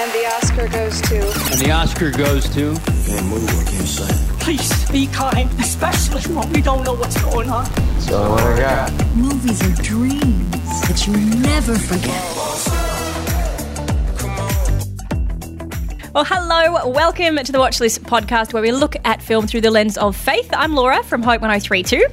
And the Oscar goes to. And the Oscar goes to. Can't move, I can't say. Please be kind, especially when we don't know what's going on. So what I got? Movies are dreams that you never forget. Well, hello, welcome to the Watchlist podcast where we look at film through the lens of faith. I'm Laura from Hope 1032.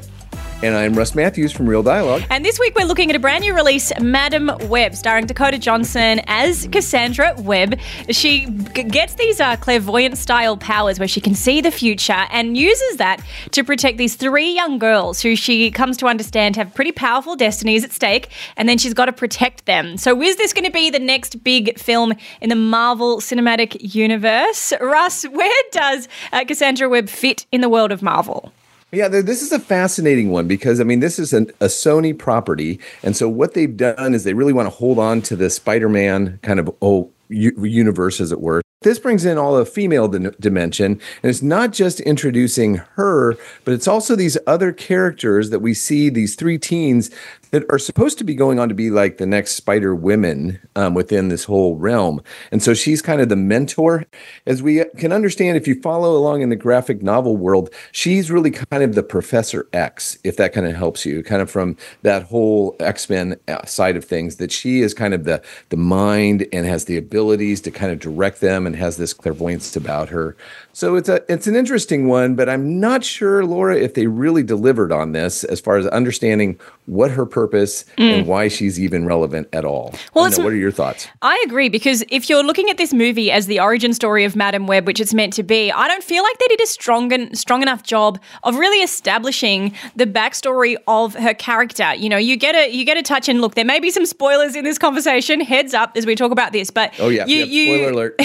And I'm Russ Matthews from Real Dialogue. And this week we're looking at a brand new release, Madame Web, starring Dakota Johnson as Cassandra Webb. She g- gets these uh, clairvoyant style powers where she can see the future and uses that to protect these three young girls who she comes to understand have pretty powerful destinies at stake, and then she's got to protect them. So, is this going to be the next big film in the Marvel Cinematic Universe? Russ, where does uh, Cassandra Webb fit in the world of Marvel? Yeah, this is a fascinating one because I mean, this is an, a Sony property, and so what they've done is they really want to hold on to the Spider-Man kind of oh universe, as it were. This brings in all the female dim- dimension, and it's not just introducing her, but it's also these other characters that we see these three teens that are supposed to be going on to be like the next Spider Women um, within this whole realm. And so she's kind of the mentor. As we can understand, if you follow along in the graphic novel world, she's really kind of the Professor X, if that kind of helps you, kind of from that whole X Men side of things, that she is kind of the, the mind and has the abilities to kind of direct them and has this clairvoyance about her. So it's a it's an interesting one, but I'm not sure, Laura, if they really delivered on this as far as understanding what her purpose and why she's even relevant at all. Mm. Well, I it's- don't know, what are your thoughts? I agree because if you're looking at this movie as the origin story of Madame Web, which it's meant to be, I don't feel like they did a strong en- strong enough job of really establishing the backstory of her character. You know, you get a you get a touch and look. There may be some spoilers in this conversation. Heads up as we talk about this, but Oh yeah, you, yep, you, spoiler alert.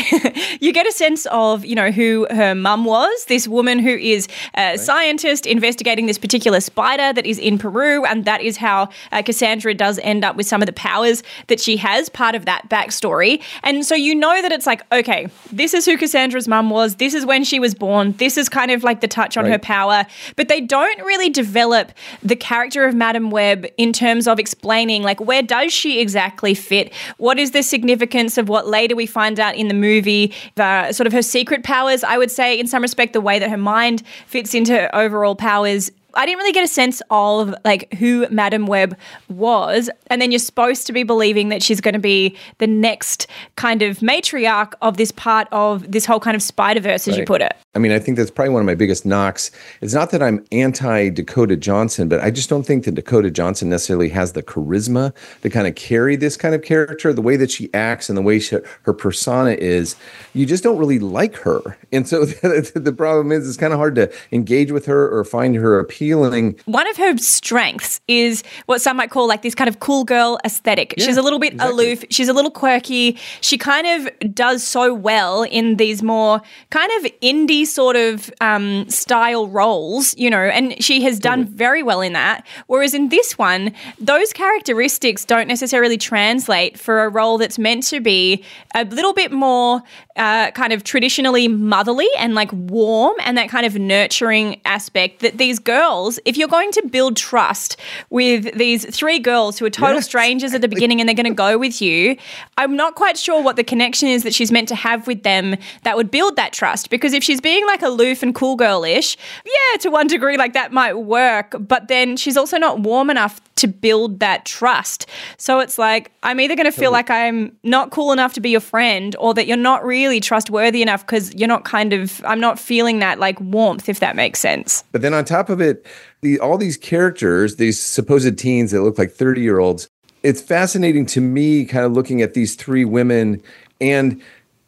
you get a sense of you know who her mum was. This woman who is a scientist investigating this particular spider that is in peru and that is how uh, cassandra does end up with some of the powers that she has part of that backstory. And so you know that it's like okay this is who cassandra's mum was this is when she was born this is kind of like the touch on her power. But they don't really develop the character of Madame web in terms of explaining like where does she exactly fit? What is the significance of what later we find out in the movie uh, sort of her secret powers? I would say in some respect the way that her mind fits into her overall powers I didn't really get a sense of like who Madame Web was, and then you're supposed to be believing that she's going to be the next kind of matriarch of this part of this whole kind of Spider Verse, as you put it. I mean, I think that's probably one of my biggest knocks. It's not that I'm anti Dakota Johnson, but I just don't think that Dakota Johnson necessarily has the charisma to kind of carry this kind of character. The way that she acts and the way she, her persona is, you just don't really like her. And so the, the problem is, it's kind of hard to engage with her or find her appealing. One of her strengths is what some might call like this kind of cool girl aesthetic. she's a little bit exactly. aloof. She's a little quirky. She kind of does so well in these more kind of indie sort of um, style roles, you know, and she has done very well in that. Whereas in this one, those characteristics don't necessarily translate for a role that's meant to be a little bit more uh, kind of traditionally motherly and like warm and that kind of nurturing aspect that these girls, if you're going to build trust with these three girls who are total Yes, strangers at the beginning and they're going to go with you, I'm not quite sure what the connection is that she's meant to have with them that would build that trust. Because if she's being like aloof and cool girlish, yeah, to one degree, like that might work. But then she's also not warm enough to build that trust. So it's like, I'm either going to feel like I'm not cool enough to be your friend or that you're not really trustworthy enough because you're not kind of, I'm not feeling that like warmth, if that makes sense. But then on top of it, the, all these characters, these supposed teens that look like 30 year olds, it's fascinating to me kind of looking at these three women and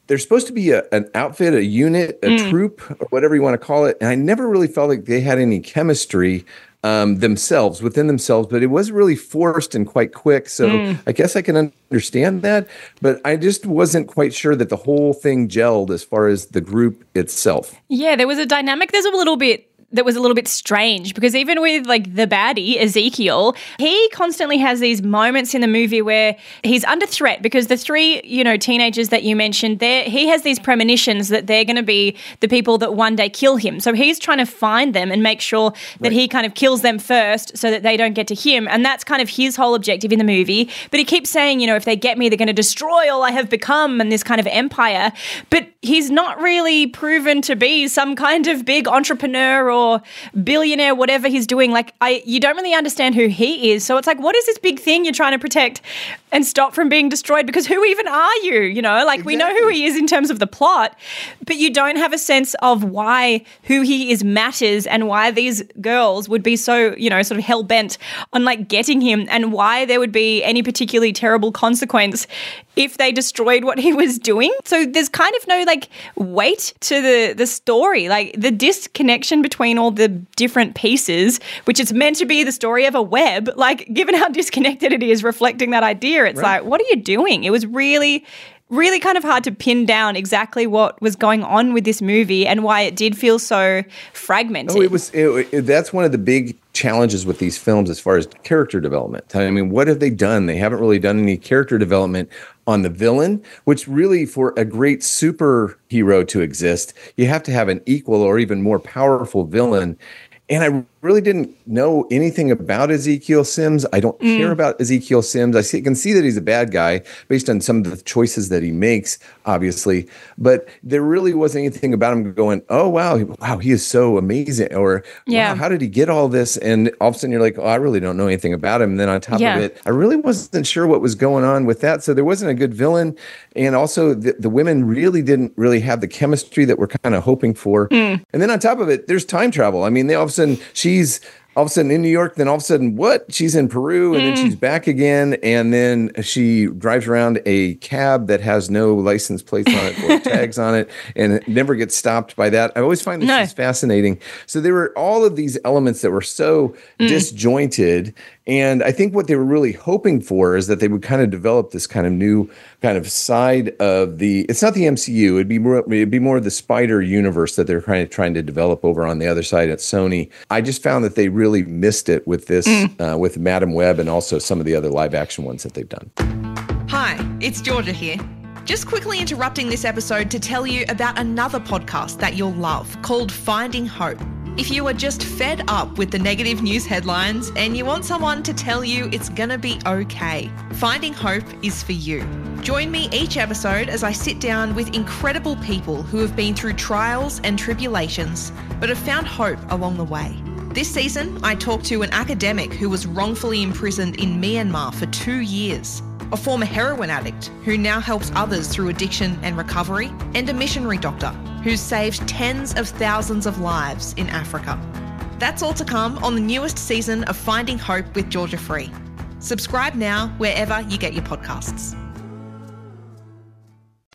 they're supposed to be a, an outfit, a unit, a troop, or whatever you want to call it. And I never really felt like they had any chemistry um, themselves within themselves, but it was really forced and quite quick. So I guess I can understand that, but I just wasn't quite sure that the whole thing gelled as far as the group itself. Yeah, there was a dynamic. There's a little bit that was a little bit strange because even with like the baddie Ezekiel, he constantly has these moments in the movie where he's under threat because the three, you know, teenagers that you mentioned, there he has these premonitions that they're going to be the people that one day kill him. So he's trying to find them and make sure that he kind of kills them first so that they don't get to him. And that's kind of his whole objective in the movie. But he keeps saying, you know, if they get me, they're going to destroy all I have become and this kind of empire. But he's not really proven to be some kind of big entrepreneur or billionaire, whatever he's doing. Like, I, you don't really understand who he is. So it's like, what is this big thing you're trying to protect and stop from being destroyed? Because who even are you? You know, like we know who he is in terms of the plot, but you don't have a sense of why who he is matters and why these girls would be so, you know, sort of hell bent on like getting him and why there would be any particularly terrible consequence if they destroyed what he was doing. So there's kind of no like weight to the the story. Like the disconnection between all the different pieces, which is meant to be the story of a web, like given how disconnected it is reflecting that idea, it's like what are you doing? It was really really kind of hard to pin down exactly what was going on with this movie and why it did feel so fragmented. Oh, it was. It, it- that's one of the big challenges with these films as far as character development. I mean, what have they done? They haven't really done any character development on the villain, which really, for a great superhero to exist, you have to have an equal or even more powerful villain. And I really didn't know anything about Ezekiel Sims. I don't care about Ezekiel Sims. I see, can see that he's a bad guy based on some of the choices that he makes, obviously. But there really wasn't anything about him going, "Oh wow, wow, he is so amazing," or Yeah. "Wow, how did he get all this?" And all of a sudden, you're like, "Oh, I really don't know anything about him." And then on top Yeah. of it, I really wasn't sure what was going on with that. So there wasn't a good villain, and also the, the women really didn't really have the chemistry that we're kind of hoping for. Hmm. And then on top of it, there's time travel. I mean, they all of a sudden she's all of a sudden in New York, then all of a sudden what? She's in Peru, and then Hmm. she's back again, and then she drives around a cab that has no license plates on it or tags on it, and it never gets stopped by that. I always find this No. is fascinating. So there were all of these elements that were so disjointed. And I think what they were really hoping for is that they would kind of develop this kind of new kind of side of the it's not the MCU, it'd be more it'd be more of the spider universe that they're kind of trying to develop over on the other side at Sony. I just found that they really missed it with this uh, with Madame Web and also some of the other live action ones that they've done. Hi, it's Georgia here. Just quickly interrupting this episode to tell you about another podcast that you'll love called Finding Hope. If you are just fed up with the negative news headlines and you want someone to tell you it's gonna be okay, Finding Hope is for you. Join me each episode as I sit down with incredible people who have been through trials and tribulations, but have found hope along the way. This season, I talked to an academic who was wrongfully imprisoned in Myanmar for two years, a former heroin addict who now helps others through addiction and recovery, and a missionary doctor who's saved tens of thousands of lives in Africa. That's all to come on the newest season of Finding Hope with Georgia Free. Subscribe now wherever you get your podcasts.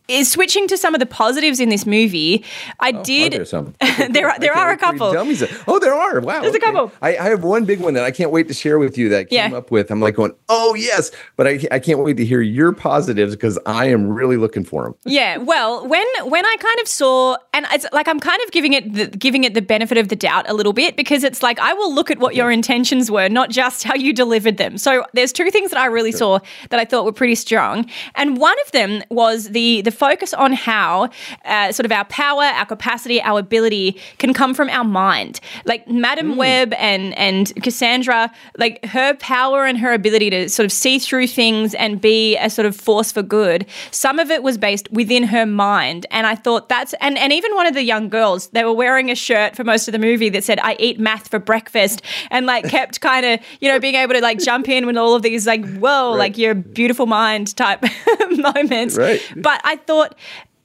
Is switching to some of the positives in this movie. I Are did. there some? there are, there are a can't wait for you to couple. Tell me some. Oh, there are. Wow. There's a couple. I, I have one big one that I can't wait to share with you that I came Yeah. up with. I'm like going, oh yes, but I, I can't wait to hear your positives because I am really looking for them. Yeah, well, when when I kind of saw, and it's like I'm kind of giving it the, giving it the benefit of the doubt a little bit because it's like I will look at what your intentions were, not just how you delivered them. So there's two things that I really saw that I thought were pretty strong, and one of them was the the focus on how uh, sort of our power, our capacity, our ability can come from our mind. Like Madame Web and and Cassandra, like her power and her ability to sort of see through things and be a sort of force for good. Some of it was based within her mind, and I thought that's and and even one of the young girls, they were wearing a shirt for most of the movie that said "I eat math for breakfast," and like kept kind of you know being able to like jump in with all of these like whoa like your beautiful mind type moments. Right. But I thought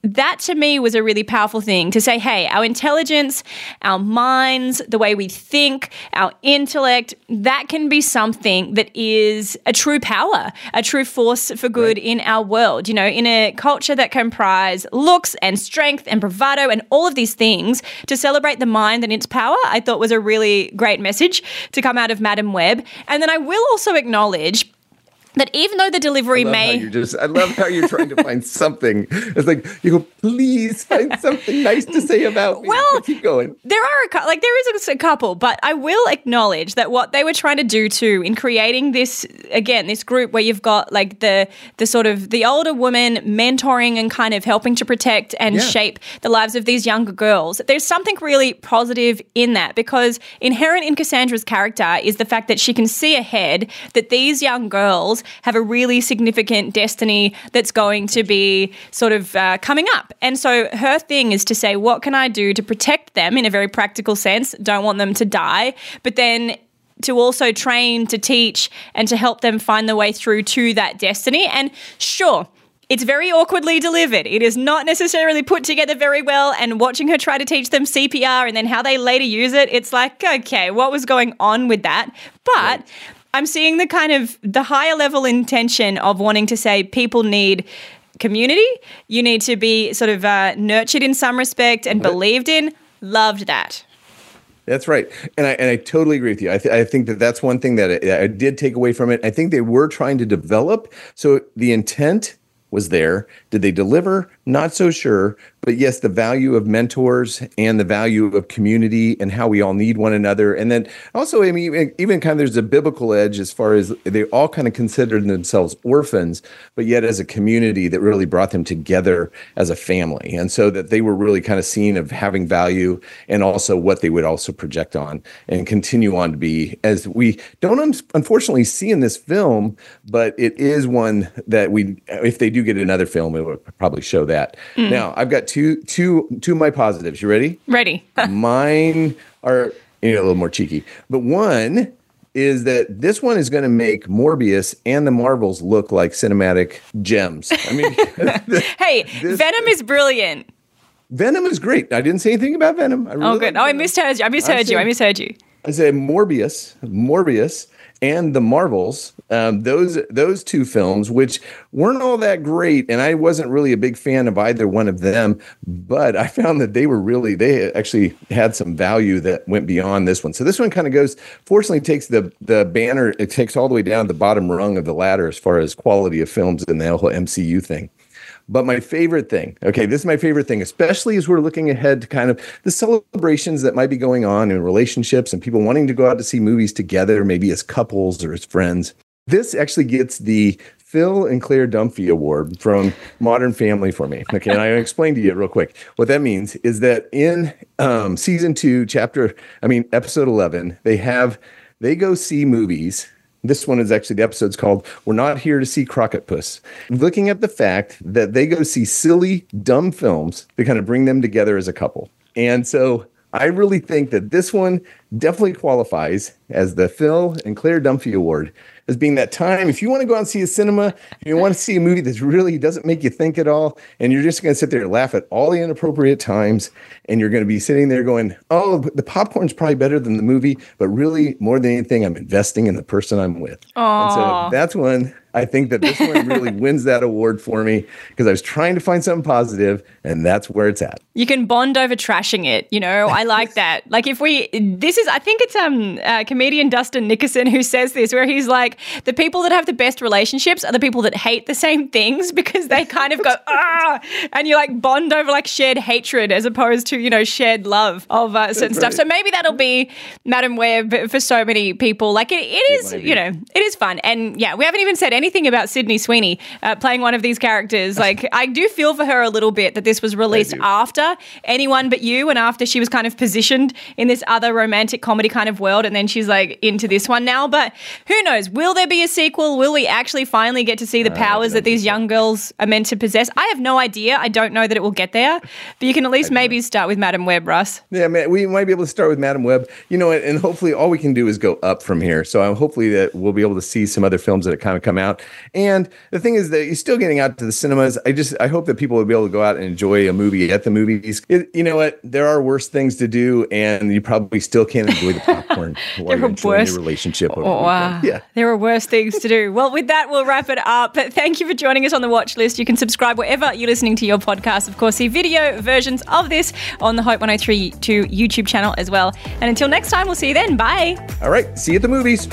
that to me was a really powerful thing to say, hey, our intelligence, our minds, the way we think, our intellect, that can be something that is a true power, a true force for good in our world. You know, in a culture that comprise looks and strength and bravado and all of these things, to celebrate the mind and its power, I thought was a really great message to come out of Madame Web. And then I will also acknowledge that even though the delivery I love how may you're just I love how you're trying to find something. It's like you go, please find something nice to say about me. Well, keep going. there are a like there is a, a couple, but I will acknowledge that what they were trying to do too in creating this again this group where you've got like the the sort of the older woman mentoring and kind of helping to protect and Yeah. shape the lives of these younger girls. There's something really positive in that because inherent in Cassandra's character is the fact that she can see ahead that these young girls have a really significant destiny that's going to be sort of uh, coming up. And so her thing is to say, what can I do to protect them in a very practical sense? Don't want them to die, but then to also train, to teach, and to help them find the way through to that destiny. And sure, it's very awkwardly delivered. It is not necessarily put together very well. And watching her try to teach them CPR and then how they later use it, it's like, okay, what was going on with that? But I'm seeing the kind of the higher level intention of wanting to say people need community. You need to be sort of uh, nurtured in some respect and believed in. Loved that. That's right, and I and I totally agree with you. I, th- I think that that's one thing that I, I did take away from it. I think they were trying to develop, so the intent was there. Did they deliver? Not so sure. But yes, the value of mentors and the value of community and how we all need one another. And then also, I mean, even, kind of there's a biblical edge as far as they all kind of considered themselves orphans, but yet as a community that really brought them together as a family. And so that they were really kind of seen of having value and also what they would also project on and continue on to be, as we don't un- unfortunately see in this film, but it is one that we, if they do get another film, it would probably show that. Mm. Now, I've got two, two, two of my positives. You ready? Ready. Mine are you know, a little more cheeky, but one is that this one is going to make Morbius and the Marvels look like cinematic gems. I mean, Hey, This- Venom is brilliant. Venom is great. I didn't say anything about Venom. I really Oh, good. Oh, I misheard you. I misheard you. I misheard you. I said Morbius, Morbius, and the Marvels. Um, those those two films, which weren't all that great, and I wasn't really a big fan of either one of them. But I found that they were really they actually had some value that went beyond this one. So this one kind of goes. Fortunately, takes the the banner. It takes all the way down the bottom rung of the ladder as far as quality of films in the whole MCU thing. But my favorite thing, okay, this is my favorite thing, especially as we're looking ahead to kind of the celebrations that might be going on in relationships and people wanting to go out to see movies together, maybe as couples or as friends. This actually gets the Phil and Claire Dunphy Award from Modern Family for me. Okay, and I explain to you real quick. What that means is that in um, season two, chapter, I mean, episode 11, they have, they go see movies this one is actually the episode's called We're Not Here to See Crockett Puss. Looking at the fact that they go see silly, dumb films to kind of bring them together as a couple. And so I really think that this one definitely qualifies as the Phil and Claire Dunphy Award as being that time. If you want to go out and see a cinema, you want to see a movie that really doesn't make you think at all, and you're just going to sit there and laugh at all the inappropriate times, and you're going to be sitting there going, "Oh, the popcorn's probably better than the movie," but really, more than anything, I'm investing in the person I'm with. And so that's when I think that this one really wins that award for me because I was trying to find something positive, and that's where it's at. You can bond over trashing it. You know, I like that. Like if we, this is, I think it's um uh, comedian Dustin Nickerson who says this, where he's like, the people that have the best relationships are the people that hate the same things because they kind of go ah, and you like bond over like shared hatred as opposed to you know shared love of uh, certain stuff. So maybe that'll be Madame Web for so many people. Like it, it is, be. you know, it is fun. And yeah, we haven't even said anything about Sydney Sweeney uh, playing one of these characters. Like I do feel for her a little bit that this was released after anyone but you and after she was kind of positioned in this other romantic comedy kind of world and then she's like into this one now but who knows will there be a sequel will we actually finally get to see the powers that these young girls are meant to possess i have no idea i don't know that it will get there but you can at least maybe start with madame web russ Yeah, man, we might be able to start with Madame Web. You know, what? and hopefully all we can do is go up from here. So uh, hopefully that we'll be able to see some other films that have kind of come out. And the thing is that you're still getting out to the cinemas. I just I hope that people will be able to go out and enjoy a movie at the movies. It, you know what? There are worse things to do, and you probably still can't enjoy the popcorn while There you're enjoying worse- your relationship. Over Oh, wow. Yeah. There are worse things to do. Well, with that, we'll wrap it up. But thank you for joining us on the watch list. You can subscribe wherever you're listening to your podcast. Of course, see video versions of this on the Hope 1032 YouTube channel as well. And until next time, we'll see you then. Bye. All right. See you at the movies.